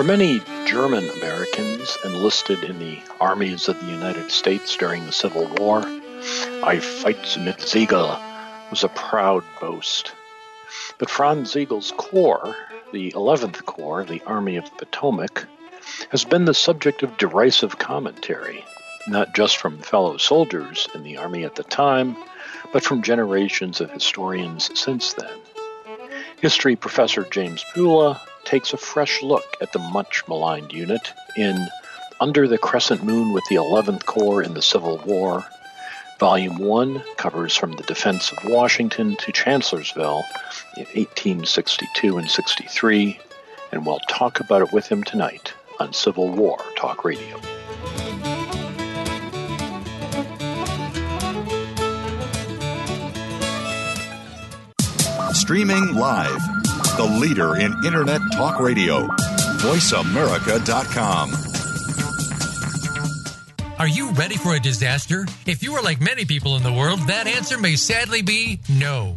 For many German Americans enlisted in the armies of the United States during the Civil War, I fight mit Sigel was a proud boast. But Franz Sigel's Corps, the 11th Corps the Army of the Potomac, has been the subject of derisive commentary, not just from fellow soldiers in the Army at the time, but from generations of historians since then. History professor James Pula takes a fresh look at the much maligned unit in Under the Crescent Moon with the 11th Corps in the Civil War. Volume 1 covers from the defense of Washington to Chancellorsville in 1862 and 63, and we'll talk about it with him tonight on Civil War Talk Radio. Streaming live, the leader in Internet talk radio, voiceamerica.com. Are you ready for a disaster? If you are like many people in the world, that answer may sadly be no.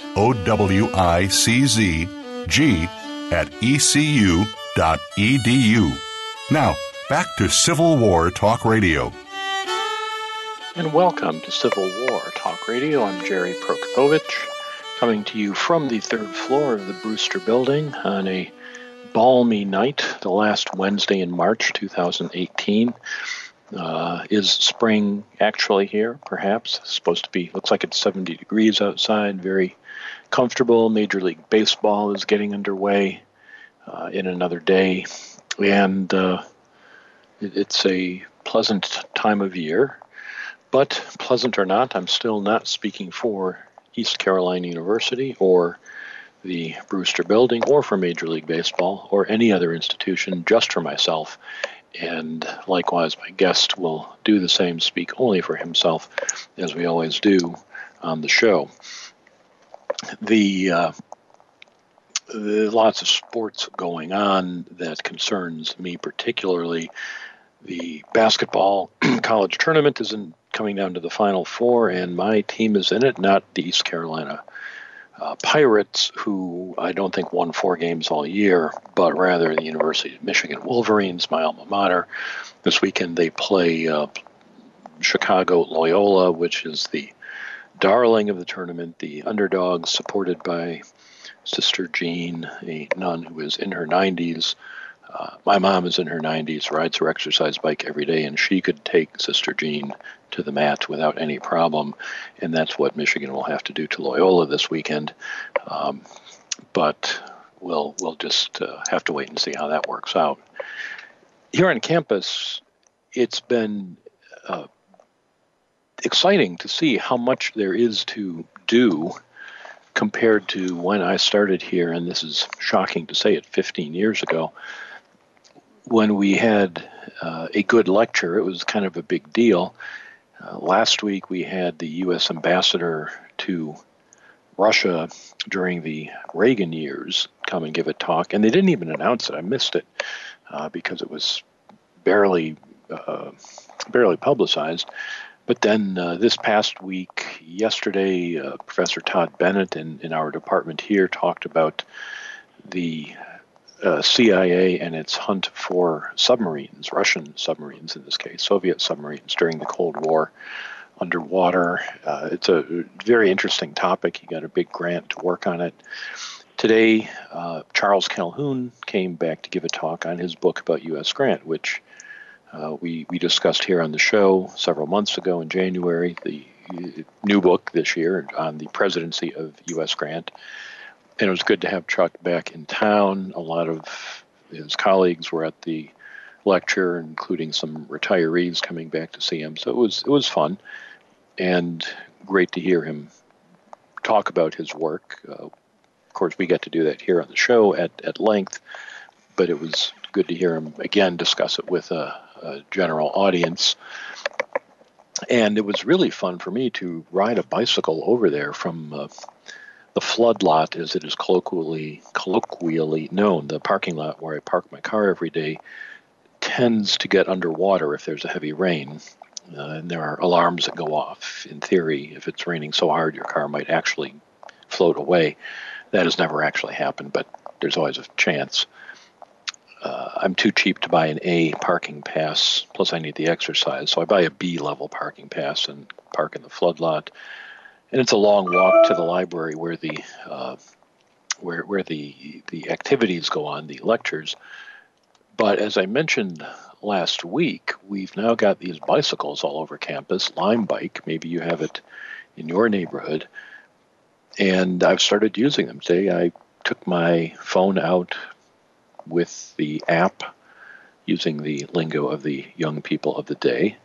O W I C Z G at ecu.edu. Now, back to Civil War Talk Radio. And welcome to Civil War Talk Radio. I'm Jerry Prokopowicz, coming to you from the third floor of the Brewster Building on a balmy night, the last Wednesday in March 2018. Uh, is spring actually here? Perhaps it's supposed to be. Looks like it's 70 degrees outside. Very comfortable. Major League Baseball is getting underway uh, in another day, and uh, it, it's a pleasant time of year. But pleasant or not, I'm still not speaking for East Carolina University or the Brewster Building or for Major League Baseball or any other institution, just for myself. And likewise, my guest will do the same, speak only for himself, as we always do on the show the, uh, the lots of sports going on that concerns me particularly. The basketball college tournament is in, coming down to the final four, and my team is in it, not the East Carolina uh, Pirates, who I don't think won four games all year, but rather the University of Michigan Wolverines, my alma mater. This weekend they play uh, Chicago Loyola, which is the darling of the tournament, the underdog supported by Sister Jean, a nun who is in her 90s. Uh, my mom is in her 90s, rides her exercise bike every day, and she could take Sister Jean to the mat without any problem. And that's what Michigan will have to do to Loyola this weekend. Um, but we'll we'll just uh, have to wait and see how that works out. Here on campus, it's been uh, exciting to see how much there is to do compared to when I started here, and this is shocking to say it 15 years ago, when we had uh, a good lecture, it was kind of a big deal. Uh, last week we had the U.S. ambassador to Russia during the Reagan years come and give a talk, and they didn't even announce it. I missed it uh, because it was barely uh, barely publicized. But then uh, this past week, yesterday, uh, Professor Todd Bennett in, in our department here talked about the uh, CIA and its hunt for submarines, Russian submarines in this case, Soviet submarines during the Cold War underwater. Uh, it's a very interesting topic. He got a big grant to work on it. Today, uh, Charles Calhoun came back to give a talk on his book about U.S. Grant, which uh, we, we discussed here on the show several months ago in January, the new book this year on the presidency of U.S. Grant. And it was good to have Chuck back in town. A lot of his colleagues were at the lecture, including some retirees coming back to see him. So it was it was fun, and great to hear him talk about his work. Uh, of course, we get to do that here on the show at, at length, but it was good to hear him again discuss it with a, general audience. And it was really fun for me to ride a bicycle over there from uh, the flood lot, as it is colloquially colloquially known. The parking lot where I park my car every day tends to get underwater if there's a heavy rain. Uh, and there are alarms that go off. In theory, if it's raining so hard, your car might actually float away. That has never actually happened, but there's always a chance uh, I'm too cheap to buy an A parking pass. Plus, I need the exercise, so I buy a B level parking pass and park in the flood lot. And it's a long walk to the library where the uh, where where the the activities go on, the lectures. But as I mentioned last week, we've now got these bicycles all over campus. Lime bike, maybe you have it in your neighborhood, and I've started using them. Today, I took my phone out with the app using the lingo of the young people of the day.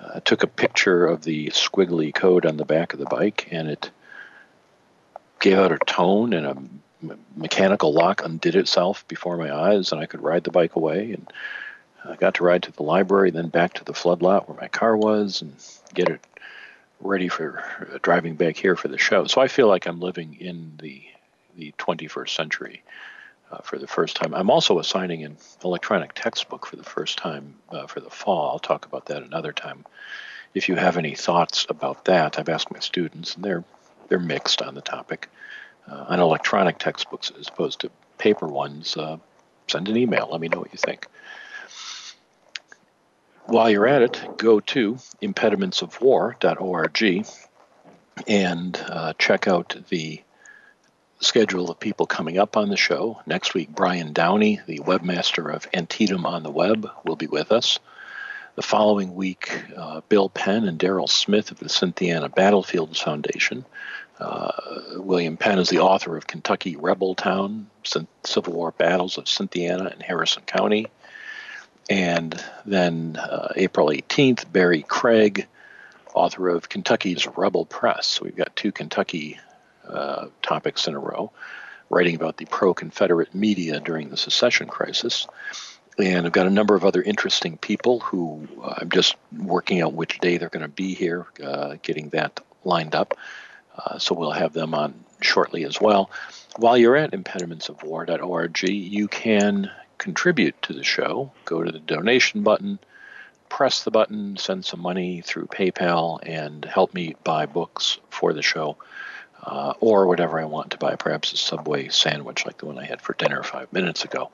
Uh, took a picture of the squiggly code on the back of the bike and it gave out a tone and a mechanical lock undid itself before my eyes and I could ride the bike away and I got to ride to the library then back to the flood lot where my car was and get it ready for uh, driving back here for the show. So I feel like I'm living in the the 21st century uh, for the first time. I'm also assigning an electronic textbook for the first time uh, for the fall. I'll talk about that another time. If you have any thoughts about that, I've asked my students, and they're they're mixed on the topic. Uh, on electronic textbooks as opposed to paper ones, uh, send an email. Let me know what you think. While you're at it, go to impedimentsofwar.org and uh, check out the schedule of people coming up on the show. Next week, Brian Downey, the webmaster of Antietam on the Web, will be with us. The following week, uh, Bill Penn and Daryl Smith of the Cynthiana Battlefields Foundation. Uh, William Penn is the author of Kentucky Rebel Town, Civil War Battles of Cynthiana and Harrison County. And then uh, April 18th, Berry Craig, author of Kentucky's Rebel Press. We've got two Kentucky uh, topics in a row, writing about the pro Confederate media during the secession crisis. And I've got a number of other interesting people who uh, I'm just working out which day they're going to be here, uh, getting that lined up. Uh, so we'll have them on shortly as well. While you're at impedimentsofwar.org, you can contribute to the show. Go to the donation button, press the button, send some money through PayPal, and help me buy books for the show. Uh, or whatever I want to buy, perhaps a Subway sandwich like the one I had for dinner five minutes ago.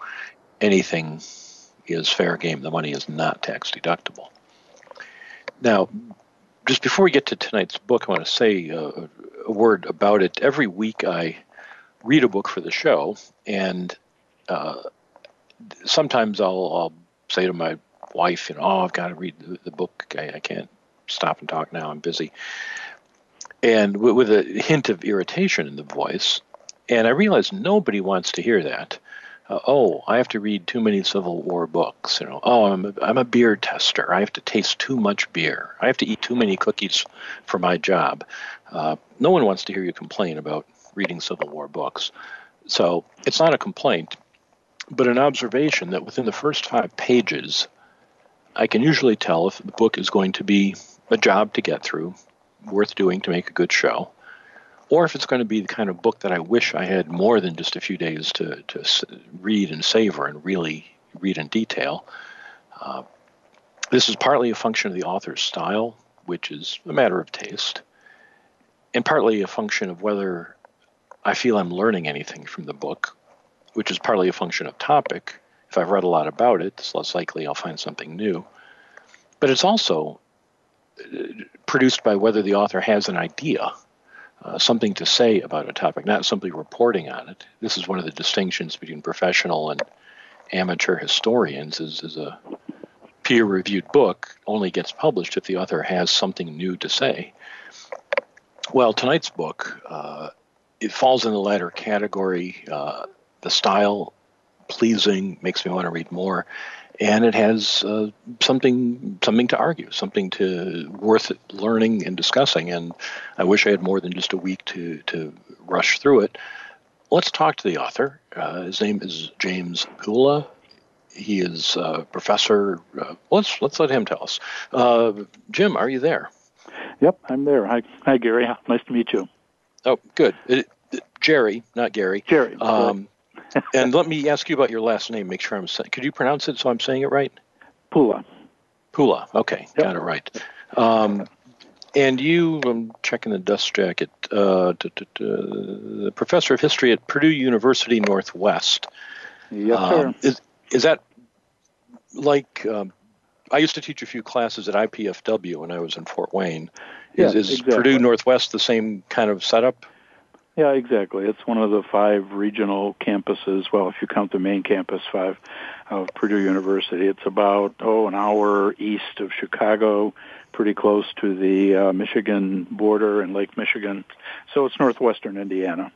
Anything is fair game. The money is not tax deductible. Now, just before we get to tonight's book, I want to say uh, a word about it. Every week I read a book for the show, and uh, sometimes I'll, I'll, say to my wife, you know, oh, I've got to read the, the book. I, I, can't stop and talk now. I'm busy. And with, a hint of irritation in the voice. And I realize nobody wants to hear that uh, oh, I have to read too many Civil War books. You know, oh, I'm a, I'm a beer tester. I have to taste too much beer. I have to eat too many cookies for my job. Uh, no one wants to hear you complain about reading Civil War books. So it's not a complaint, but an observation that within the first five pages, I can usually tell if the book is going to be a job to get through, worth doing to make a good show or if it's going to be the kind of book that I wish I had more than just a few days to, to read and savor and really read in detail. Uh, this is partly a function of the author's style, which is a matter of taste, and partly a function of whether I feel I'm learning anything from the book, which is partly a function of topic. If I've read a lot about it, it's less likely I'll find something new. But it's also produced by whether the author has an idea uh, something to say about a topic, not simply reporting on it. This is one of the distinctions between professional and amateur historians. Is, is a peer-reviewed book only gets published if the author has something new to say. Well, tonight's book uh, it falls in the latter category. Uh, the style pleasing makes me want to read more and it has uh, something something to argue, something to worth learning and discussing. And I wish I had more than just a week to to rush through it. Let's talk to the author. Uh, his name is James Pula. He is a professor. Uh, let's let's let him tell us. Uh, Jim, are you there? Yep, I'm there. Hi, hi, Gary. Nice to meet you. Oh, good. It, it, Jerry, not Gary. Jerry. Um, and let me ask you about your last name. Make sure I'm saying. Could you pronounce it so I'm saying it right? Pula. Pula. Okay, yep. got it right. Um, and you, I'm checking the dust jacket. Uh, the professor of history at Purdue University Northwest. Yes, um, sir. Is is that like? Um, I used to teach a few classes at IPFW when I was in Fort Wayne. Is, yes, is exactly. Purdue Northwest the same kind of setup? Yeah, exactly. It's one of the five regional campuses. Well, if you count the main campus, five of Purdue University. It's about oh an hour east of Chicago, pretty close to the uh, Michigan border and Lake Michigan. So it's northwestern Indiana.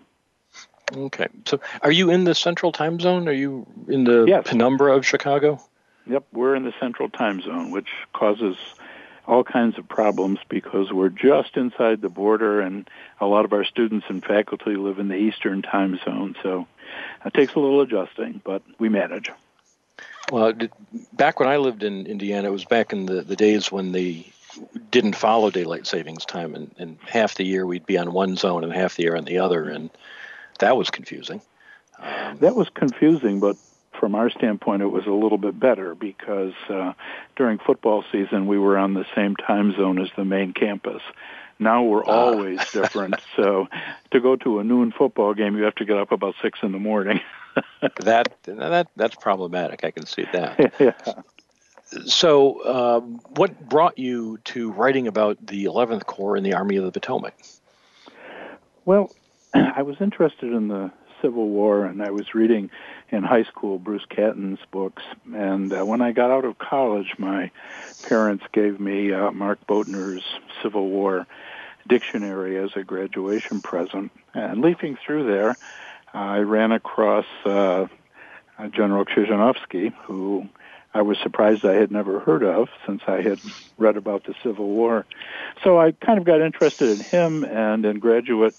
Okay. So are you in the central time zone? Are you in the yes. penumbra of Chicago? Yep, we're in the central time zone, which causes all kinds of problems because we're just inside the border and a lot of our students and faculty live in the eastern time zone. So it takes a little adjusting, but we manage. Well, back when I lived in Indiana, it was back in the, the days when they didn't follow daylight savings time, and, and half the year we'd be on one zone and half the year on the other, and that was confusing. Um, that was confusing, but from our standpoint, it was a little bit better because uh, during football season we were on the same time zone as the main campus. Now we're ah. always different. So to go to a noon football game, you have to get up about six in the morning. that that that's problematic. I can see that. yeah. So, um, what brought you to writing about the 11th Corps in the Army of the Potomac? Well, I was interested in the Civil War, and I was reading in high school Bruce Catton's books. And uh, when I got out of college, my parents gave me uh, Mark Boatner's Civil War dictionary as a graduation present. And leafing through there, I ran across uh, General Krzyzanowski, who I was surprised I had never heard of since I had read about the Civil War. So I kind of got interested in him and in graduate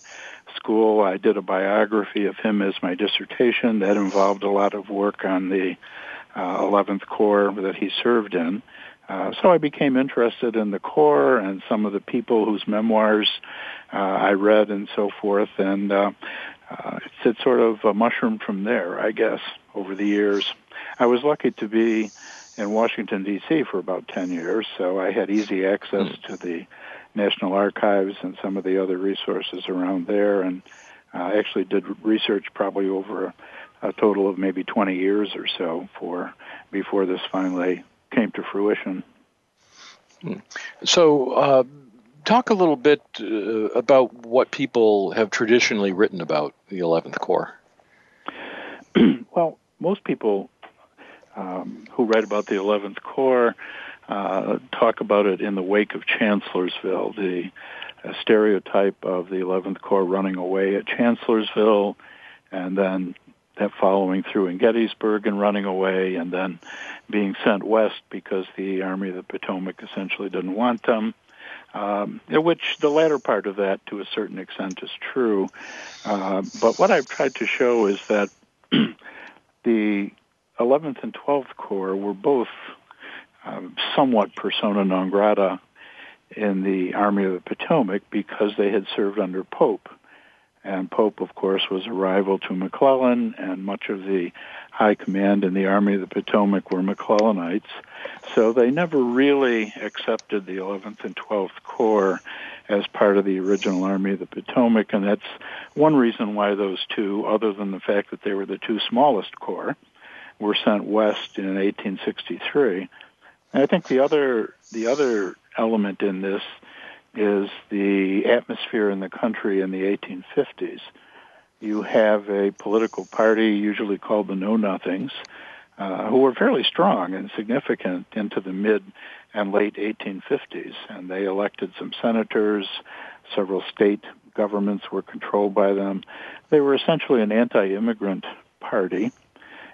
school, I did a biography of him as my dissertation. That involved a lot of work on the uh, 11th Corps that he served in. Uh, so I became interested in the Corps and some of the people whose memoirs uh, I read and so forth. And uh, uh, it's, it's sort of a mushroom from there, I guess, over the years. I was lucky to be in Washington, D.C. for about 10 years, so I had easy access mm. to the National Archives and some of the other resources around there, and uh, actually did research probably over a, a total of maybe 20 years or so for before this finally came to fruition. So, uh, talk a little bit uh, about what people have traditionally written about the 11th Corps. well, most people um, who write about the 11th Corps uh, talk about it in the wake of Chancellorsville, the stereotype of the 11th Corps running away at Chancellorsville, and then that following through in Gettysburg and running away, and then being sent west because the Army of the Potomac essentially didn't want them. Um, which the latter part of that, to a certain extent, is true. Uh, but what I've tried to show is that the 11th and 12th Corps were both um, somewhat persona non grata in the Army of the Potomac because they had served under Pope. And Pope, of course, was a rival to McClellan, and much of the high command in the Army of the Potomac were McClellanites. So they never really accepted the 11th and 12th Corps as part of the original Army of the Potomac, and that's one reason why those two, other than the fact that they were the two smallest corps, were sent west in 1863. And I think the other the other element in this is the atmosphere in the country in the 1850s. You have a political party, usually called the Know Nothings, uh, who were fairly strong and significant into the mid and late 1850s, and they elected some senators. Several state governments were controlled by them. They were essentially an anti-immigrant party,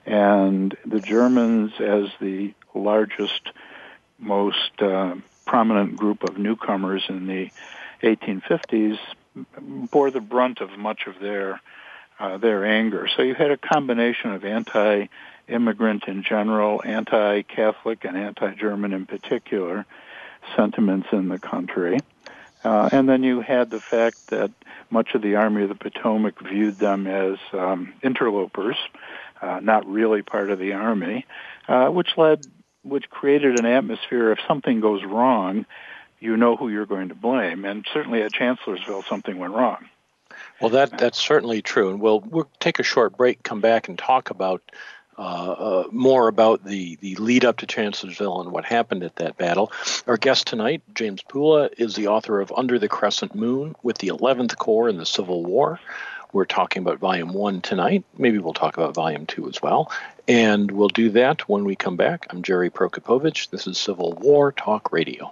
and the Germans, as the largest, most uh, prominent group of newcomers in the 1850s, bore the brunt of much of their uh, their anger. So you had a combination of anti-immigrant in general, anti-Catholic, and anti-German in particular sentiments in the country. Uh, and then you had the fact that much of the Army of the Potomac viewed them as um, interlopers, uh, not really part of the Army, uh, which led which created an atmosphere if something goes wrong, you know who you're going to blame. And certainly at Chancellorsville, something went wrong. Well, that that's certainly true, and we'll we'll take a short break, come back, and talk about uh, uh, more about the the lead up to Chancellorsville and what happened at that battle. Our guest tonight, James Pula, is the author of Under the Crescent Moon with the 11th Corps in the Civil War. We're talking about Volume 1 tonight. Maybe we'll talk about Volume 2 as well. And we'll do that when we come back. I'm Jerry Prokopowicz. This is Civil War Talk Radio.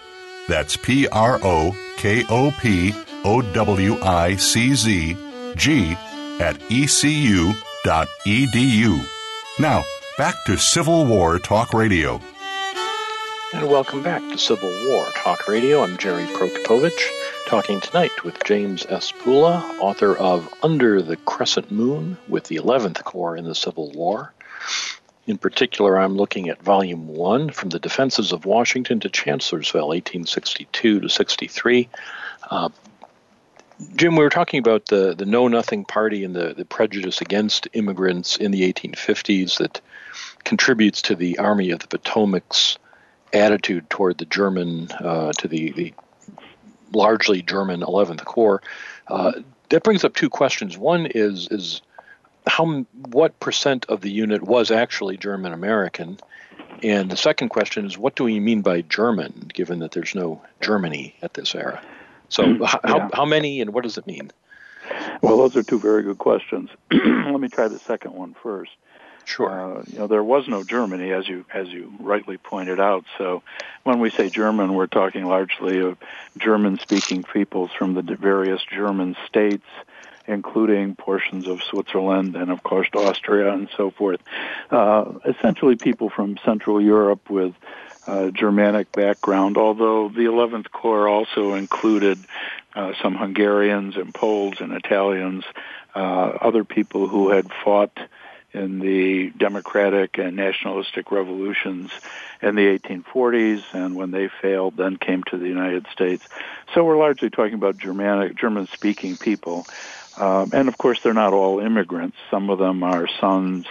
That's P R O K O P O W I C Z G at ecu.edu. Now, back to Civil War Talk Radio. And welcome back to Civil War Talk Radio. I'm Jerry Prokopowicz, talking tonight with James S. Pula, author of Under the Crescent Moon with the 11th Corps in the Civil War. In particular, I'm looking at Volume 1 from the Defenses of Washington to Chancellorsville, 1862 to 63. Uh, Jim, we were talking about the, the Know Nothing Party and the, the prejudice against immigrants in the 1850s that contributes to the Army of the Potomac's attitude toward the German, uh, to the, the largely German 11th Corps. Uh, that brings up two questions. One is is how what percent of the unit was actually German American? And the second question is, what do we mean by German, given that there's no Germany at this era? So, mm, yeah. how, how many and what does it mean? Well, those are two very good questions. Let me try the second one first. Sure. Uh, you know, there was no Germany, as you as you rightly pointed out. So, when we say German, we're talking largely of German-speaking peoples from the various German states including portions of Switzerland and, of course, Austria and so forth. Uh, essentially, people from Central Europe with uh, Germanic background, although the 11th Corps also included uh, some Hungarians and Poles and Italians, uh, other people who had fought in the democratic and nationalistic revolutions in the 1840s, and when they failed, then came to the United States. So we're largely talking about Germanic, German-speaking people. Um, and of course, they're not all immigrants. Some of them are sons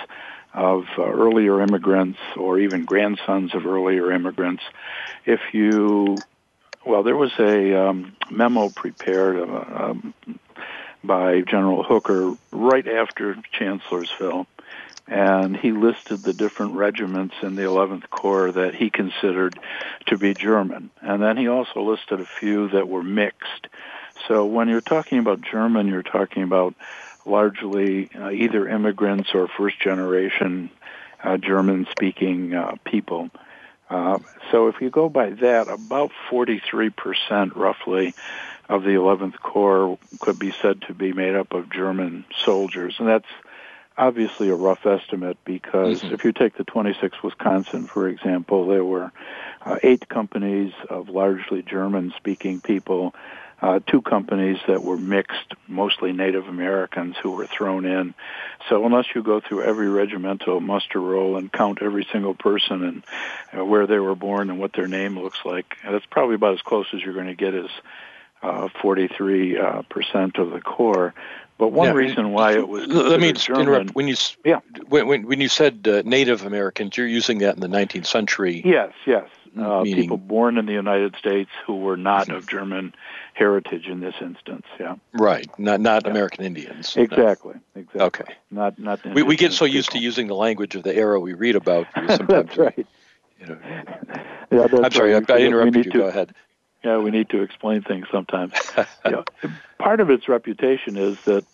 of uh, earlier immigrants or even grandsons of earlier immigrants. If you, well, there was a um, memo prepared uh, um, by General Hooker right after Chancellorsville, and he listed the different regiments in the 11th Corps that he considered to be German. And then he also listed a few that were mixed. So when you're talking about German, you're talking about largely uh, either immigrants or first generation uh, German speaking uh, people. Uh, so if you go by that, about 43% roughly of the 11th Corps could be said to be made up of German soldiers. And that's obviously a rough estimate because mm-hmm. if you take the 26 Wisconsin, for example, there were uh, eight companies of largely German speaking people uh, two companies that were mixed, mostly Native Americans who were thrown in. So unless you go through every regimental muster roll and count every single person and uh, where they were born and what their name looks like, that's probably about as close as you're going to get as uh, 43 uh, percent of the Corps. But one yeah, reason why it was let me German, interrupt when you yeah when when, when you said uh, Native Americans, you're using that in the 19th century. Yes, yes. Uh, people born in the United States who were not of German heritage in this instance. Yeah. Right. Not not yeah. American Indians. Exactly. No. Exactly. Okay. Not not. We we get so people. used to using the language of the era we read about. that's right. You know, yeah, that's I'm sorry. Right. I, I interrupted you. To, Go ahead. Yeah, we need to explain things sometimes. yeah. Part of its reputation is that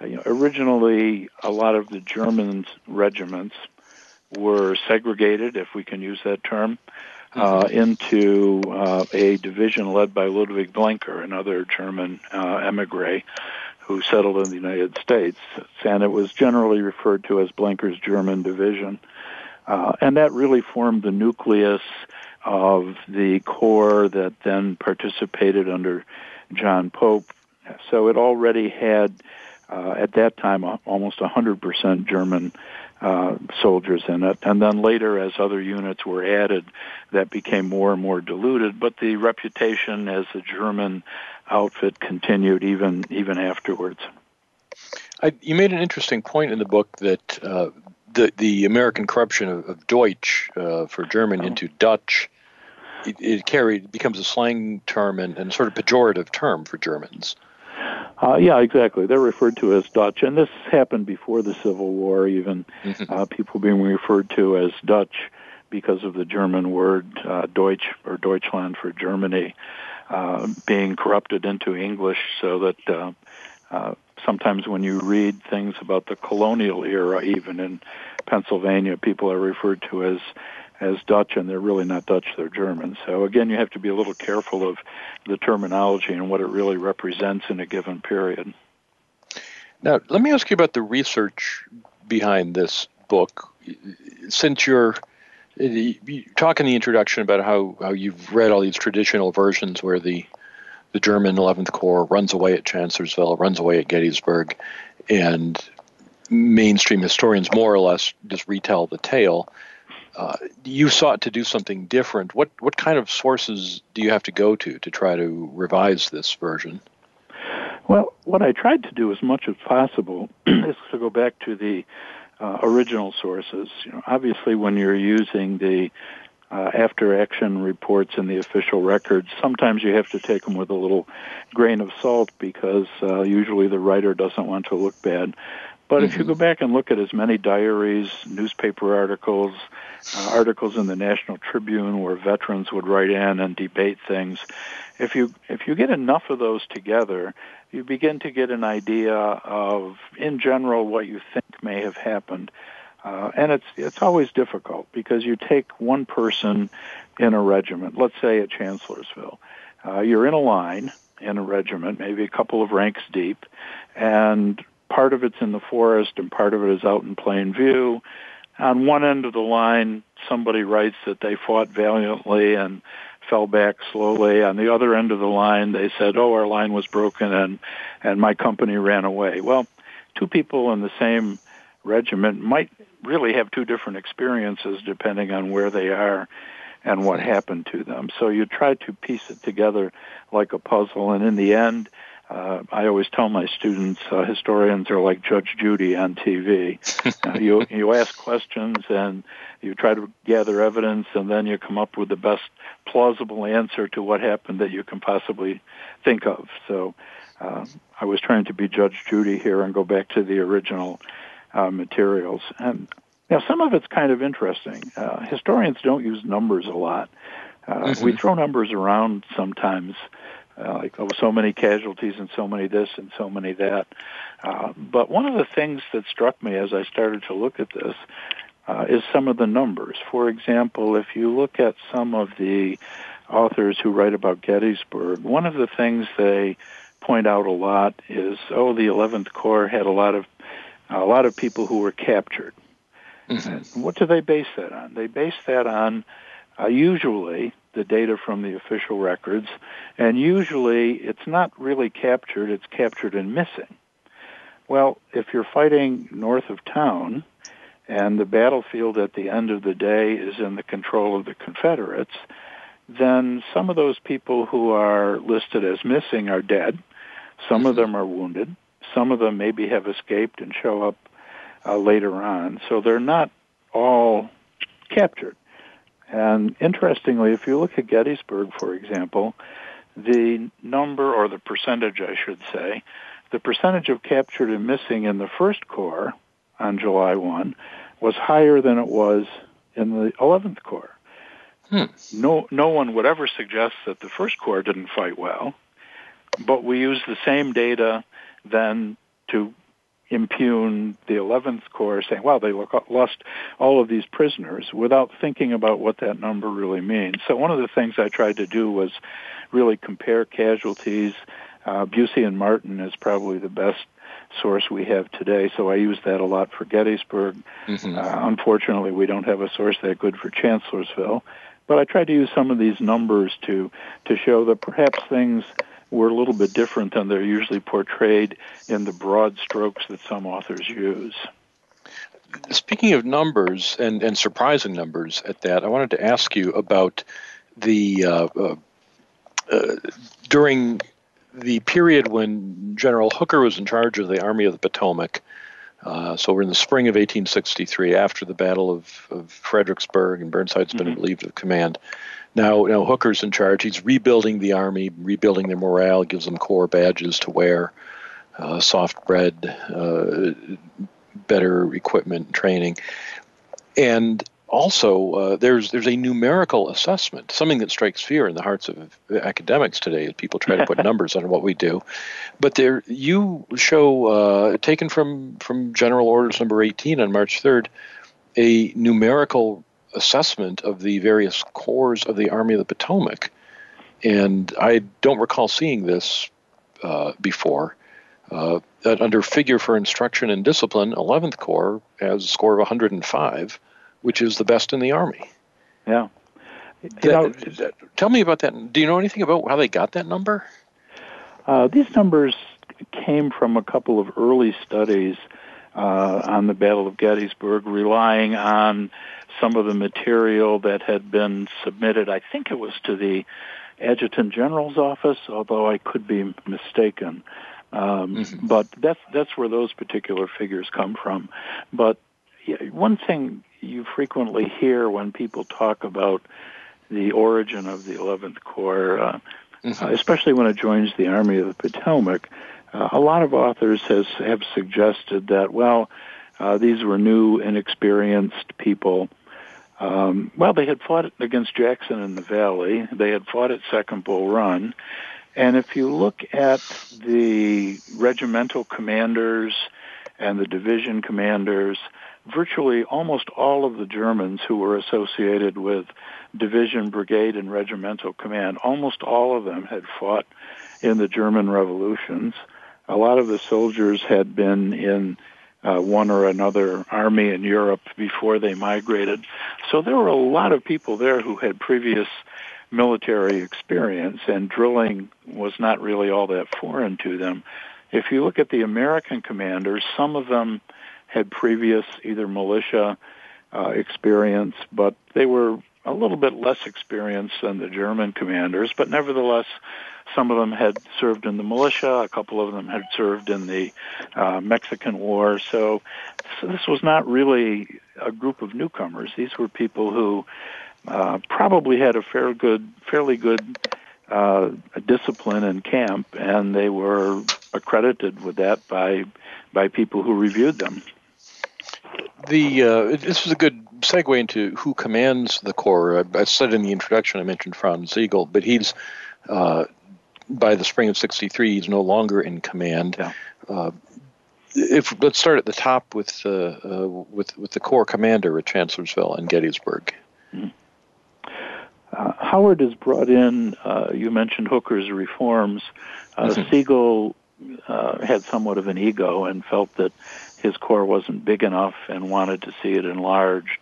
you know, originally a lot of the German regiments were segregated, if we can use that term, uh, into uh, a division led by Ludwig Blenker, another German uh, emigre who settled in the United States. And it was generally referred to as Blenker's German Division. Uh, and that really formed the nucleus of the corps that then participated under John Pope. So it already had, uh, at that time, almost 100% German uh, soldiers in it. And then later, as other units were added, that became more and more diluted. But the reputation as a German outfit continued even even afterwards. I, you made an interesting point in the book that uh, the the American corruption of, of Deutsch uh, for German oh. into Dutch it, it carried becomes a slang term and, and sort of pejorative term for Germans. Uh, yeah, exactly. They're referred to as Dutch, and this happened before the Civil War. Even uh, people being referred to as Dutch because of the German word uh, Deutsch or Deutschland for Germany uh, being corrupted into English, so that uh, uh, sometimes when you read things about the colonial era, even in Pennsylvania, people are referred to as as Dutch, and they're really not Dutch; they're German. So again, you have to be a little careful of the terminology and what it really represents in a given period. Now, let me ask you about the research behind this book. Since you're you talk in the introduction about how, how you've read all these traditional versions where the the German 11th Corps runs away at Chancellorsville, runs away at Gettysburg, and mainstream historians more or less just retell the tale. Uh, you sought to do something different. What what kind of sources do you have to go to to try to revise this version? Well, what I tried to do as much as possible is to go back to the uh, original sources. You know, obviously, when you're using the uh, after action reports in the official records, sometimes you have to take them with a little grain of salt because uh, usually the writer doesn't want to look bad. But mm-hmm. if you mm-hmm. go back and look at as many diaries, newspaper articles, uh, articles in the National Tribune where veterans would write in and debate things, if you if you get enough of those together, you begin to get an idea of, in general, what you think may have happened. Uh, and it's it's always difficult because you take one person in a regiment, let's say at Chancellorsville, uh, you're in a line in a regiment, maybe a couple of ranks deep, and part of it's in the forest and part of it is out in plain view. On one end of the line, somebody writes that they fought valiantly and fell back slowly. On the other end of the line, they said, "Oh, our line was broken and and my company ran away." Well, two people in the same regiment might really have two different experiences depending on where they are and what happened to them. So you try to piece it together like a puzzle, and in the end, uh, I always tell my students, uh, historians are like Judge Judy on TV. uh, you you ask questions and you try to gather evidence, and then you come up with the best plausible answer to what happened that you can possibly think of. So, uh, I was trying to be Judge Judy here and go back to the original uh, materials. And now some of it's kind of interesting. Uh, historians don't use numbers a lot. Mm-hmm. We throw numbers around sometimes uh, like oh, so many casualties and so many this and so many that. Uh, but one of the things that struck me as I started to look at this uh, is some of the numbers. For example, if you look at some of the authors who write about Gettysburg, one of the things they point out a lot is, oh, the 11th Corps had a lot of a lot of people who were captured. Mm-hmm. What do they base that on? They base that on uh, usually the data from the official records, and usually it's not really captured, it's captured and missing. Well, if you're fighting north of town, and the battlefield at the end of the day is in the control of the Confederates, then some of those people who are listed as missing are dead. Some of them are wounded. Some of them maybe have escaped and show up uh, later on. So they're not all captured. And interestingly, if you look at Gettysburg, for example, the number, or the percentage, I should say, the percentage of captured and missing in the First Corps on July 1 was higher than it was in the 11th Corps. Hmm. No, no one would ever suggest that the First Corps didn't fight well, but we use the same data then to impugn the 11th Corps, saying, "Wow, they lost all of these prisoners," without thinking about what that number really means. So one of the things I tried to do was really compare casualties. Uh, Busey and Martin is probably the best source we have today, so I use that a lot for Gettysburg. Mm-hmm. Uh, unfortunately, we don't have a source that good for Chancellorsville, but I tried to use some of these numbers to to show that perhaps things were a little bit different than they're usually portrayed in the broad strokes that some authors use. Speaking of numbers and, and surprising numbers at that, I wanted to ask you about the uh, uh, uh, during the period when General Hooker was in charge of the Army of the Potomac. Uh, so we're in the spring of 1863, after the Battle of, of Fredericksburg, and Burnside's been mm-hmm. relieved of command. Now, now Hooker's in charge. He's rebuilding the army, rebuilding their morale, gives them corps badges to wear, uh, soft bread, uh, better equipment, training, and also uh, there's there's a numerical assessment, something that strikes fear in the hearts of academics today as people try to put numbers on what we do. But there, you show uh, taken from from General Orders Number 18 on March 3rd, a numerical assessment of the various corps of the Army of the Potomac, and I don't recall seeing this uh, before. Uh, under figure for instruction and discipline, 11th Corps has a score of 105 which is the best in the army. Yeah. You know, tell me about that. Do you know anything about how they got that number? Uh, these numbers came from a couple of early studies uh, on the Battle of Gettysburg, relying on some of the material that had been submitted. I think it was to the Adjutant General's office, although I could be mistaken. Um, mm-hmm. But that's that's where those particular figures come from. But one thing you frequently hear when people talk about the origin of the 11th Corps, uh, mm-hmm. especially when it joins the Army of the Potomac. Uh, a lot of authors has, have suggested that, well, uh, these were new, inexperienced people. Um, well, they had fought against Jackson in the Valley. They had fought at Second Bull Run. And if you look at the regimental commanders and the division commanders, virtually almost all of the Germans who were associated with division, brigade, and regimental command, almost all of them had fought in the German revolutions. A lot of the soldiers had been in uh, one or another army in Europe before they migrated. So there were a lot of people there who had previous military experience, and drilling was not really all that foreign to them. If you look at the American commanders, some of them had previous either militia uh, experience, but they were a little bit less experienced than the German commanders, but nevertheless, some of them had served in the militia, a couple of them had served in the uh, Mexican War. So, so, this was not really a group of newcomers. These were people who uh, probably had a fair good, fairly good uh, discipline in camp, and they were accredited with that by by people who reviewed them the uh, this is a good segue into who commands the Corps. I, said in the introduction I mentioned Franz Sigel, but he's uh, by the spring of '63 he's no longer in command. Yeah. Uh, if let's start at the top with uh, uh, with with the Corps commander at Chancellorsville and Gettysburg. Mm-hmm. Uh, Howard has brought in. you mentioned Hooker's reforms. Mm-hmm. Sigel had somewhat of an ego and felt that his corps wasn't big enough and wanted to see it enlarged.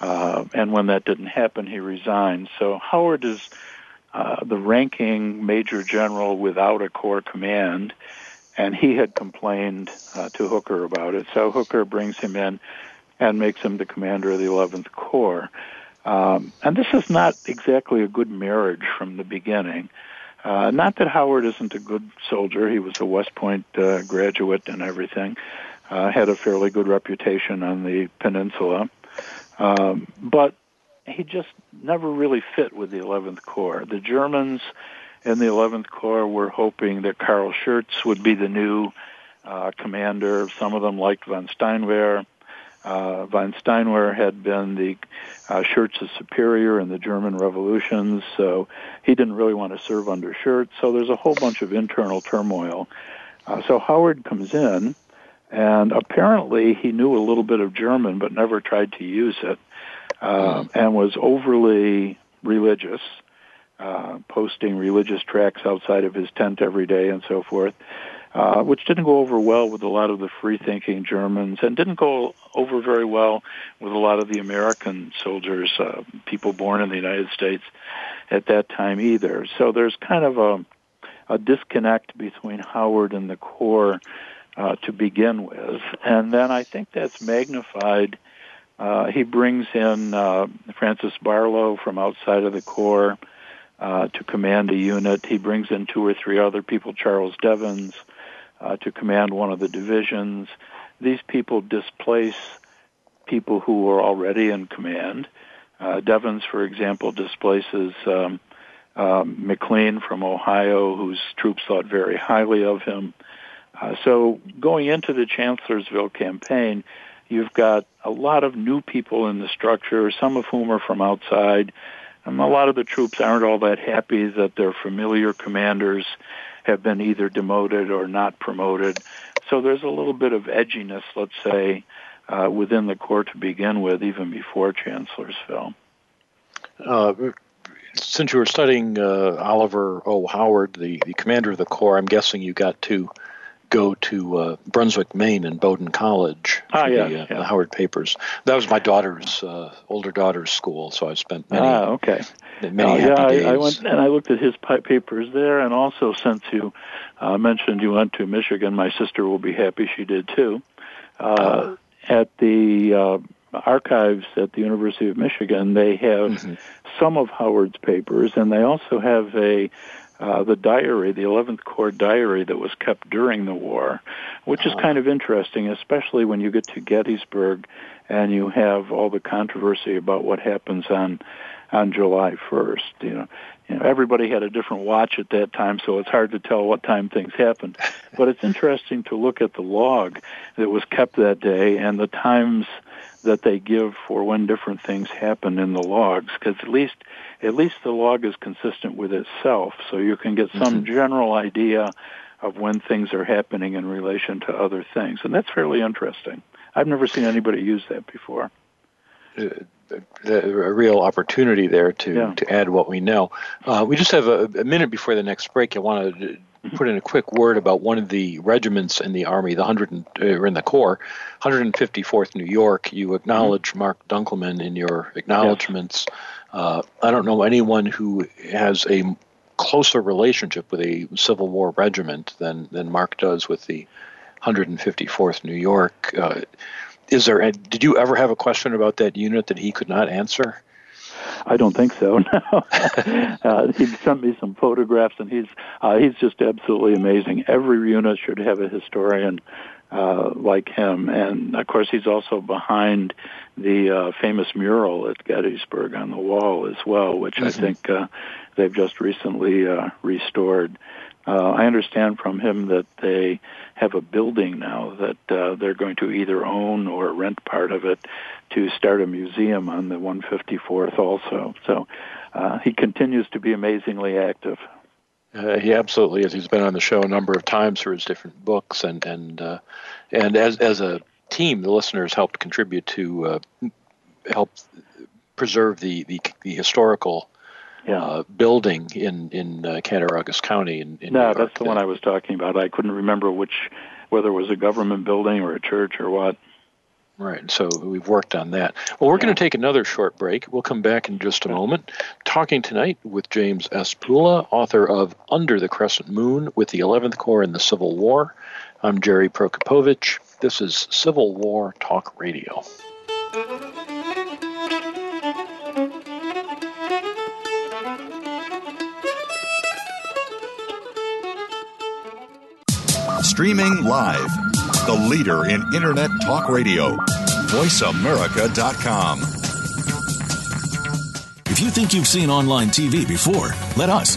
Uh, and when that didn't happen, he resigned. So Howard is uh, the ranking major general without a corps command, and he had complained uh, to Hooker about it. So Hooker brings him in and makes him the commander of the 11th Corps. Um, and this is not exactly a good marriage from the beginning. Uh, not that Howard isn't a good soldier; he was a West Point uh, graduate and everything uh, had a fairly good reputation on the peninsula, um, but he just never really fit with the 11th Corps. The Germans in the 11th Corps were hoping that Karl Schurz would be the new uh, commander. Some of them liked von Steinwehr. Uh, von Steinwehr had been the uh, Schurz's superior in the German revolutions, so he didn't really want to serve under Schurz. So there's a whole bunch of internal turmoil. Uh, so Howard comes in, and apparently he knew a little bit of German but never tried to use it, uh, and was overly religious, uh, posting religious tracts outside of his tent every day and so forth. Uh, which didn't go over well with a lot of the free-thinking Germans, and didn't go over very well with a lot of the American soldiers, uh, people born in the United States at that time either. So there's kind of a a disconnect between Howard and the Corps uh, to begin with, and then I think that's magnified. Uh, he brings in uh, Francis Barlow from outside of the Corps uh, to command a unit. He brings in two or three other people, Charles Devens, uh, to command one of the divisions. These people displace people who were already in command. Uh, Devens, for example, displaces um, McLean from Ohio, whose troops thought very highly of him. So going into the Chancellorsville campaign, you've got a lot of new people in the structure, some of whom are from outside. And a lot of the troops aren't all that happy that their familiar commanders have been either demoted or not promoted. So there's a little bit of edginess, let's say, uh, within the Corps to begin with, even before Chancellorsville. Uh, since you were studying uh, Oliver O. Howard, the, the commander of the Corps, I'm guessing you got to go to uh, Brunswick, Maine, and Bowdoin College ah, yeah, the, uh, yeah. the, Howard papers. That was my daughter's uh, older daughter's school, so I spent many. Ah, okay. Many yeah, happy I. I went and I looked at his papers there, and also since you uh, mentioned you went to Michigan, my sister will be happy she did too. Uh, at the uh, archives at the University of Michigan, they have mm-hmm. some of Howard's papers, and they also have a uh, the diary, the 11th Corps diary that was kept during the war, which is kind of interesting, especially when you get to Gettysburg and you have all the controversy about what happens on on July 1st. You know, you know, everybody had a different watch at that time, so it's hard to tell what time things happened. But it's interesting to look at the log that was kept that day and the times that they give for when different things happen in the logs, because at least at least the log is consistent with itself, so you can get some mm-hmm. general idea of when things are happening in relation to other things, and that's fairly interesting. I've never seen anybody use that before. Uh, a real opportunity there to, yeah. to add what we know. Uh, we just have a, a, minute before the next break. I want to put in a quick word about one of the regiments in the Army, the hundred uh, or in the Corps, 154th New York. You acknowledge mm-hmm. Mark Dunkelman in your acknowledgments. Yes. Uh, I don't know anyone who has a closer relationship with a Civil War regiment than than Mark does with the 154th New York. Uh, is there? Did you ever have a question about that unit that he could not answer? I don't think so. No, uh, he sent me some photographs, and he's uh, he's just absolutely amazing. Every unit should have a historian uh, like him, and of course, he's also behind the uh, famous mural at Gettysburg on the wall as well, which mm-hmm. I think uh, they've just recently uh, restored. Uh, I understand from him that they have a building now that uh, they're going to either own or rent part of it to start a museum on the 154th also. So uh, he continues to be amazingly active. Uh, he absolutely is. He's been on the show a number of times for his different books, and and uh, and as as a team, the listeners helped contribute to uh, help preserve the the, the historical. Uh, building in in uh, Cattaraugus County. In, in no, that's the one I was talking about. I couldn't remember which, whether it was a government building or a church or what. Right. So we've worked on that. Well, we're yeah. going to take another short break. We'll come back in just a moment. Talking tonight with James S. Pula, author of Under the Crescent Moon with the 11th Corps in the Civil War. I'm Jerry Prokopowicz. This is Civil War Talk Radio. Streaming live. The leader in Internet talk radio. VoiceAmerica.com. If you think you've seen online TV before, let us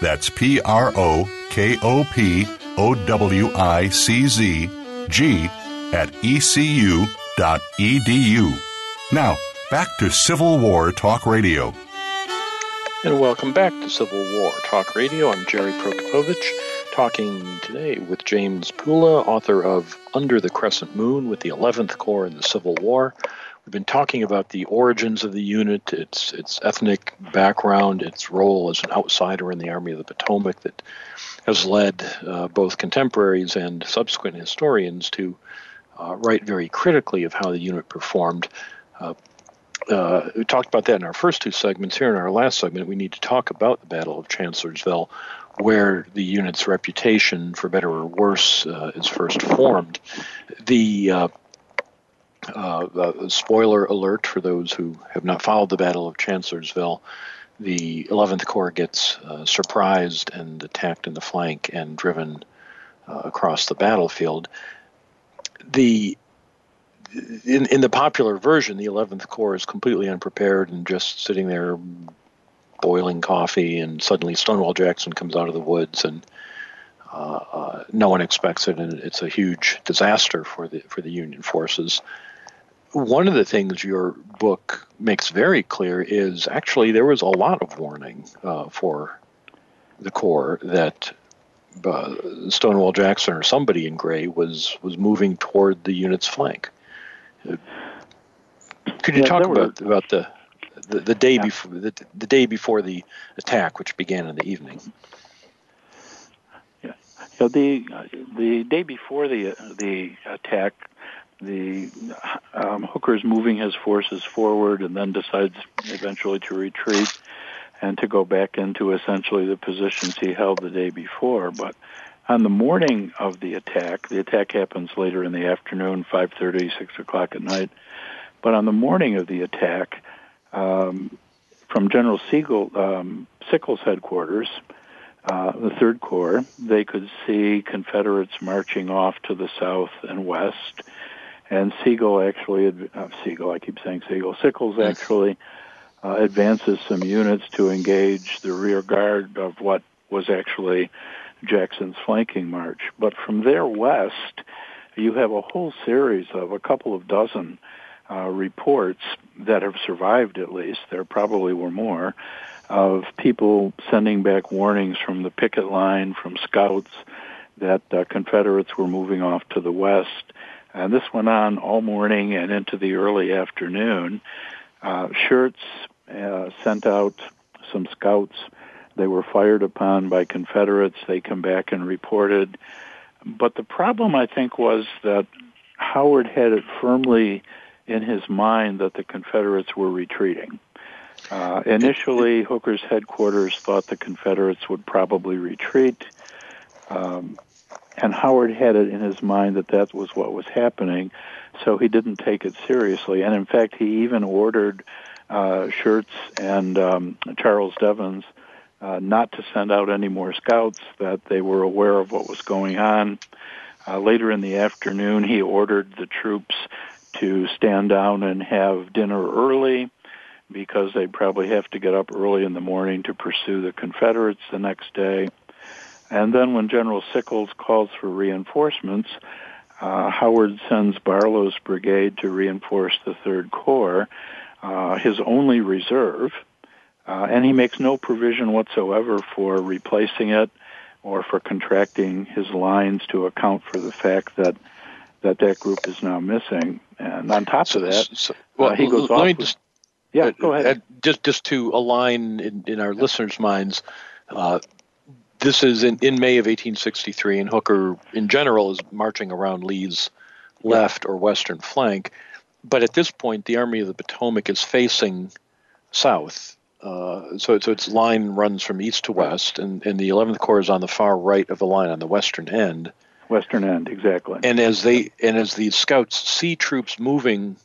That's P R O K O P O W I C Z G at ecu.edu. Now, back to Civil War Talk Radio. And welcome back to Civil War Talk Radio. I'm Jerry Prokopowicz, talking today with James Pula, author of Under the Crescent Moon with the 11th Corps in the Civil War. We've been talking about the origins of the unit, its its ethnic background, its role as an outsider in the Army of the Potomac that has led uh, both contemporaries and subsequent historians to uh, write very critically of how the unit performed. Uh, uh we talked about that in our first two segments. Here in our last segment, we need to talk about the Battle of Chancellorsville, where the unit's reputation, for better or worse, uh, is first formed. The uh, uh, spoiler alert for those who have not followed the Battle of Chancellorsville. The 11th Corps gets uh, surprised and attacked in the flank and driven uh, across the battlefield. The in, in the popular version, the 11th Corps is completely unprepared and just sitting there boiling coffee, and suddenly Stonewall Jackson comes out of the woods, and uh, uh, no one expects it, and it's a huge disaster for the for the Union forces one of the things your book makes very clear is actually there was a lot of warning uh, for the Corps that uh, Stonewall Jackson or somebody in gray was was moving toward the unit's flank. Could you yeah, talk about were... about the the, the day yeah. before the, the day before the attack, which began in the evening? Yeah, so the the day before the the attack, the um, Hooker's moving his forces forward and then decides eventually to retreat and to go back into essentially the positions he held the day before. But on the morning of the attack, the attack happens later in the afternoon, 5.30, 6 o'clock at night. But on the morning of the attack, um, from General Sigel, um, Sickles' headquarters, uh, the Third Corps, they could see Confederates marching off to the south and west and Sigel actually, uh, Sigel, I keep saying Sigel, Sickles actually uh, advances some units to engage the rear guard of what was actually Jackson's flanking march. But from there west, you have a whole series of a couple of dozen uh, reports that have survived at least, there probably were more, of people sending back warnings from the picket line, from scouts, that uh, Confederates were moving off to the west and this went on all morning and into the early afternoon. Uh, Schurz uh, sent out some scouts. They were fired upon by Confederates. They come back and reported. But the problem, I think, was that Howard had it firmly in his mind that the Confederates were retreating. Uh, initially, Hooker's headquarters thought the Confederates would probably retreat. Um, and Howard had it in his mind that that was what was happening, so he didn't take it seriously. And in fact, he even ordered uh, Schurz and um, Charles Devens uh, not to send out any more scouts, that they were aware of what was going on. Uh, later in the afternoon, he ordered the troops to stand down and have dinner early because they'd probably have to get up early in the morning to pursue the Confederates the next day. And then when General Sickles calls for reinforcements, uh, Howard sends Barlow's brigade to reinforce the Third Corps, uh, his only reserve, uh, and he makes no provision whatsoever for replacing it or for contracting his lines to account for the fact that that that group is now missing. And on top so, of that, so, well, uh, he goes let off. with- just yeah, uh, go ahead. uh, just just to align in, in our listeners' minds, uh, this is in, in May of 1863, and Hooker, in general, is marching around Lee's left or western flank. But at this point, the Army of the Potomac is facing south. Uh, so, so its line runs from east to west, and, and the 11th Corps is on the far right of the line on the western end. Western end, exactly. And as they and as these scouts see troops moving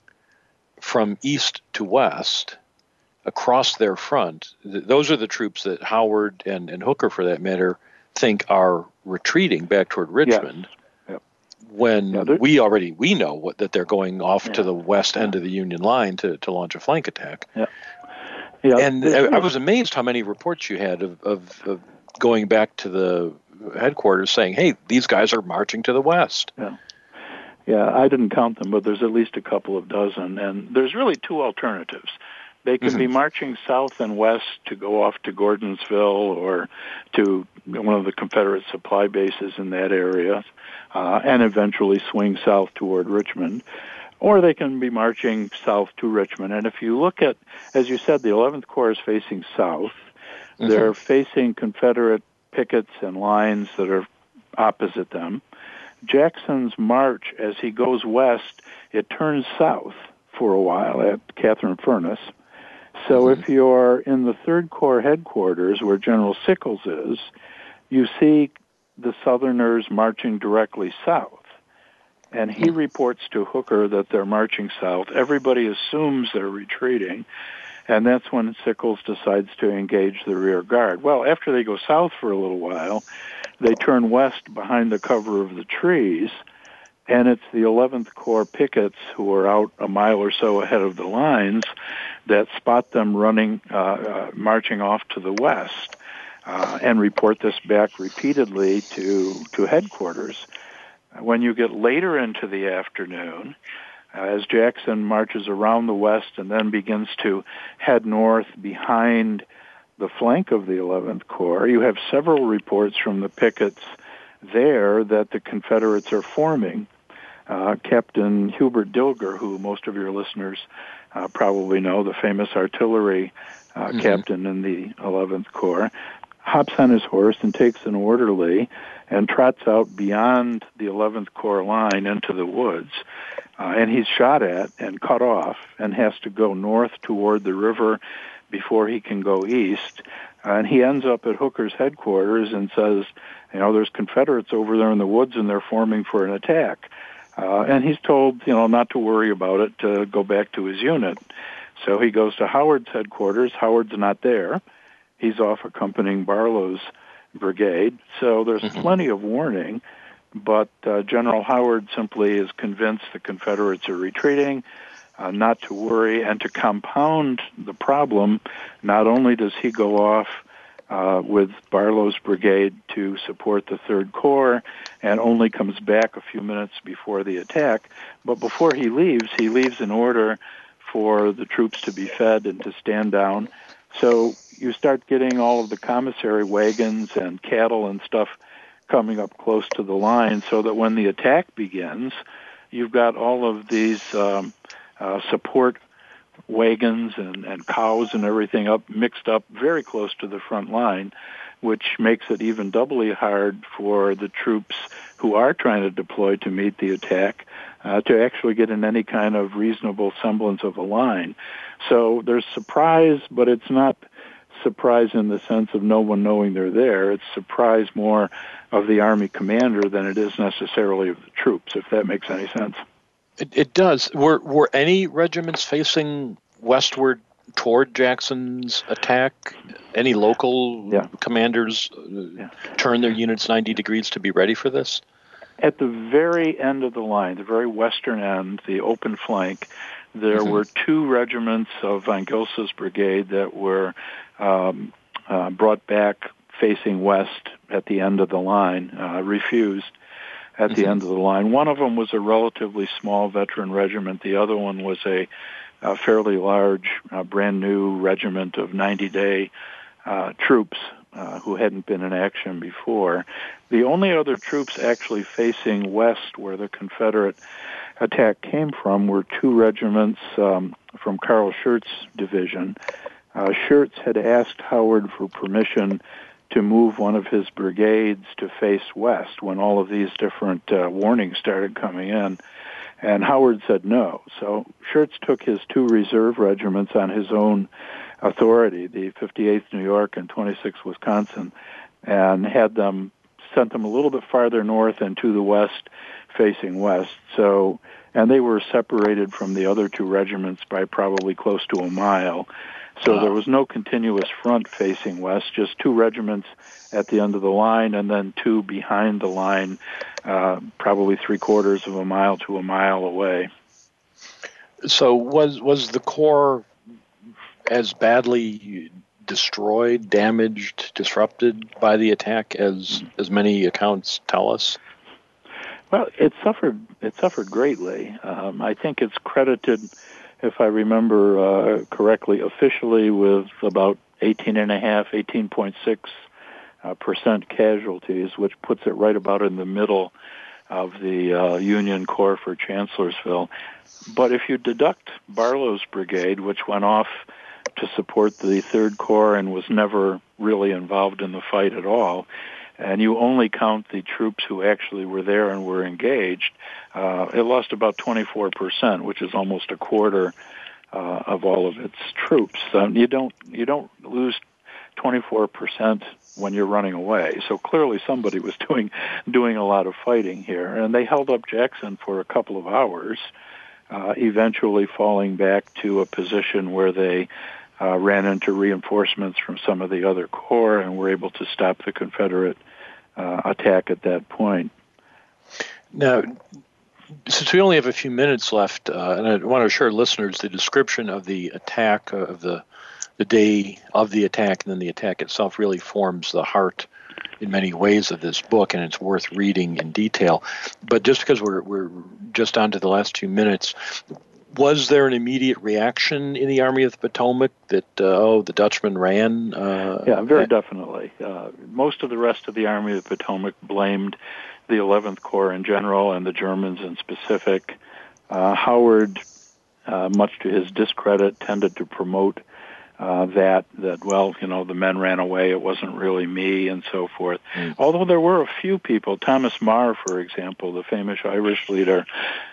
from east to west across their front, th- those are the troops that Howard and, and Hooker, for that matter, think are retreating back toward Richmond. Yep. When Yeah, we already we know what, that they're going off to the west end of the Union line to, to launch a flank attack. yeah, And I, I was amazed how many reports you had of, of, of going back to the headquarters saying, "Hey, these guys are marching to the west." Yeah, I didn't count them, but there's at least a couple of dozen. And there's really two alternatives. They can be marching south and west to go off to Gordonsville or to one of the Confederate supply bases in that area, uh, and eventually swing south toward Richmond. Or they can be marching south to Richmond. And if you look at, as you said, the 11th Corps is facing south. They're facing Confederate pickets and lines that are opposite them. Jackson's march, as he goes west, it turns south for a while at Catherine Furnace. So if mm-hmm. you're in the Third Corps headquarters, where General Sickles is, you see the Southerners marching directly south. And he reports to Hooker that they're marching south. Everybody assumes they're retreating. And that's when Sickles decides to engage the rear guard. Well, after they go south for a little while, they turn west behind the cover of the trees, and it's the 11th Corps pickets who are out a mile or so ahead of the lines that spot them running, uh, uh, marching off to the west, uh, and report this back repeatedly to to headquarters. When you get later into the afternoon, uh, as Jackson marches around the west and then begins to head north behind the flank of the 11th Corps, you have several reports from the pickets there that the Confederates are forming. Uh, Captain Hubert Dilger, who most of your listeners uh, probably know, the famous artillery uh, captain in the 11th Corps, hops on his horse and takes an orderly and trots out beyond the 11th Corps line into the woods. Uh, and he's shot at and cut off and has to go north toward the river before he can go east. And he ends up at Hooker's headquarters and says, you know, there's Confederates over there in the woods and they're forming for an attack. Uh, and he's told, you know, not to worry about it, to go back to his unit. So he goes to Howard's headquarters. Howard's not there. He's off accompanying Barlow's brigade. So there's plenty of warning, but uh, General Howard simply is convinced the Confederates are retreating, uh, not to worry, and to compound the problem, not only does he go off uh, with Barlow's brigade to support the Third Corps and only comes back a few minutes before the attack, but before he leaves, he leaves an order for the troops to be fed and to stand down. So you start getting all of the commissary wagons and cattle and stuff coming up close to the line so that when the attack begins, you've got all of these um, uh, support wagons and, and cows and everything up mixed up very close to the front line, which makes it even doubly hard for the troops who are trying to deploy to meet the attack uh, to actually get in any kind of reasonable semblance of a line. So there's surprise, but it's not surprise in the sense of no one knowing they're there. It's surprise more of the Army commander than it is necessarily of the troops, if that makes any sense. It, it does. Were were any regiments facing westward toward Jackson's attack? Any local Yeah. commanders uh, turn their units 90 degrees to be ready for this? At the very end of the line, the very western end, the open flank, there were two regiments of Von Gilsa's brigade that were um, uh, brought back facing west at the end of the line, uh, refused at the end of the line. One of them was a relatively small veteran regiment. The other one was a, a fairly large, uh, brand new regiment of 90 day uh, troops uh, who hadn't been in action before. The only other troops actually facing west, where the Confederate attack came from, were two regiments um, from Carl Schurz's division. Uh, Schurz had asked Howard for permission to move one of his brigades to face west when all of these different uh, warnings started coming in. And Howard said no. So Schurz took his two reserve regiments on his own authority, the 58th New York and 26th Wisconsin, and had them sent them a little bit farther north and to the west, facing west. So, and they were separated from the other two regiments by probably close to a mile. So there was no continuous front facing west, just two regiments at the end of the line and then two behind the line, uh, probably three quarters of a mile to a mile away. So was was the corps as badly destroyed, damaged, disrupted by the attack as as many accounts tell us? Well, it suffered. It suffered greatly. Um, I think it's credited if I remember uh, correctly, officially with about 18.5, 18.6 uh, percent casualties, which puts it right about in the middle of the uh, Union Corps for Chancellorsville. But if you deduct Barlow's brigade, which went off to support the Third Corps and was never really involved in the fight at all, and you only count the troops who actually were there and were engaged, uh, it lost about 24%, which is almost a quarter uh, of all of its troops. Um, you don't you don't lose 24% when you're running away. So clearly somebody was doing doing a lot of fighting here, and they held up Jackson for a couple of hours, uh, eventually falling back to a position where they uh, ran into reinforcements from some of the other corps and were able to stop the Confederate uh, attack at that point. Now, since we only have a few minutes left, uh, and I want to assure listeners the description of the attack uh, of the the day of the attack and then the attack itself really forms the heart in many ways of this book, and it's worth reading in detail. But just because we're we're just on to the last two minutes, was there an immediate reaction in the Army of the Potomac that uh, oh the Dutchman ran? Uh, yeah, very definitely. Uh, most of the rest of the Army of the Potomac blamed the 11th Corps in general and the Germans in specific. Uh, Howard, uh, much to his discredit, tended to promote uh, that that well, you know, the men ran away. It wasn't really me, and so forth. Mm. Although there were a few people, Thomas Meagher, for example, the famous Irish leader,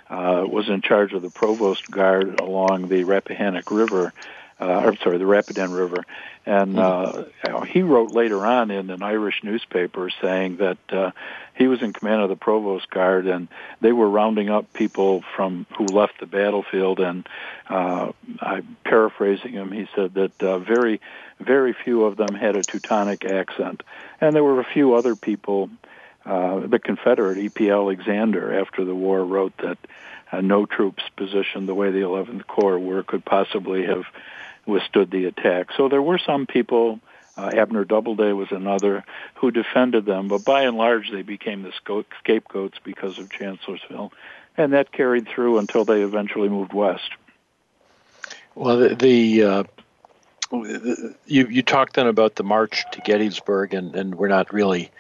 uh, was in charge of the provost guard along the Rappahannock River. Uh, I'm sorry, the Rapidan River, and uh, you know, he wrote later on in an Irish newspaper saying that uh, he was in command of the provost guard, and they were rounding up people from who left the battlefield. And uh, I'm paraphrasing him. He said that uh, very, very few of them had a Teutonic accent, and there were a few other people. Uh, the Confederate E.P. Alexander, after the war, wrote that uh, no troops positioned the way the 11th Corps were could possibly have withstood the attack. So there were some people uh, Abner Doubleday was another who defended them, but by and large they became the scapegoats because of Chancellorsville, and that carried through until they eventually moved west. Well, the, the uh, you you talked then about the march to Gettysburg, and, and we're not really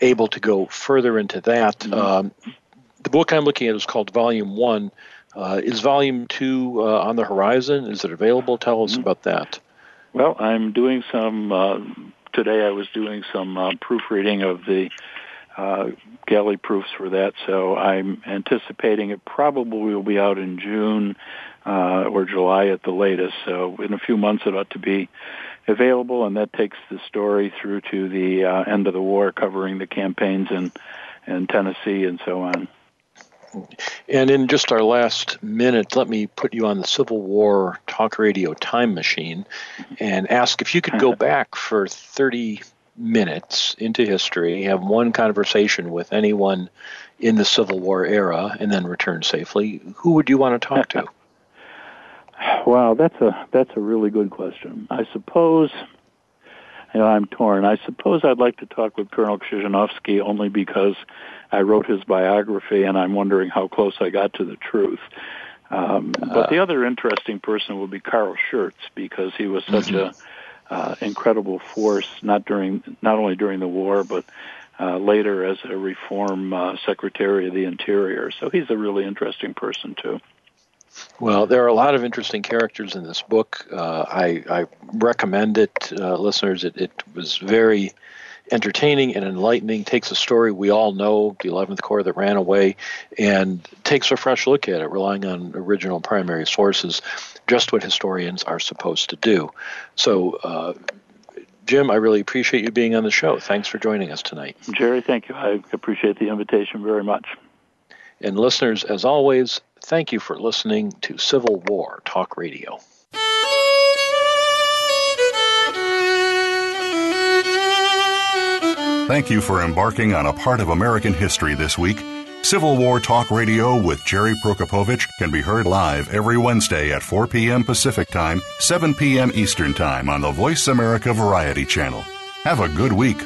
able to go further into that. Mm-hmm. Um, the book I'm looking at is called Volume One. Uh, is Volume Two uh, on the horizon? Is it available? Tell us mm-hmm. about that. Well, I'm doing some. Uh, today I was doing some uh, proofreading of the uh, galley proofs for that, so I'm anticipating it probably will be out in June uh, or July at the latest. So in a few months it ought to be available, and that takes the story through to the uh, end of the war, covering the campaigns in in Tennessee and so on. And in just our last minute, let me put you on the Civil War talk radio time machine and ask if you could go back for 30 minutes into history, have one conversation with anyone in the Civil War era, and then return safely. Who would you want to talk to? Wow, that's a that's a really good question. I suppose you know, I'm torn. I suppose I'd like to talk with Colonel Krzyzanowski only because I wrote his biography, and I'm wondering how close I got to the truth. Um, but the other interesting person would be Carl Schurz because he was such mm-hmm. uh, incredible force, not during not only during the war, but uh, later as a reform uh, secretary of the interior. So he's a really interesting person too. Well, there are a lot of interesting characters in this book. Uh, I, I, recommend it, uh, listeners. It, it, was very entertaining and enlightening. Takes a story we all know, the 11th Corps that ran away, and takes a fresh look at it, relying on original primary sources, just what historians are supposed to do. So, uh, Jim, I really appreciate you being on the show. Thanks for joining us tonight. Jerry, thank you. I appreciate the invitation very much. And listeners, as always, thank you for listening to Civil War Talk Radio. Thank you for embarking on a part of American history this week. Civil War Talk Radio with Jerry Prokopowicz can be heard live every Wednesday at 4 p.m. Pacific Time, 7 p.m. Eastern Time on the Voice America Variety Channel. Have a good week.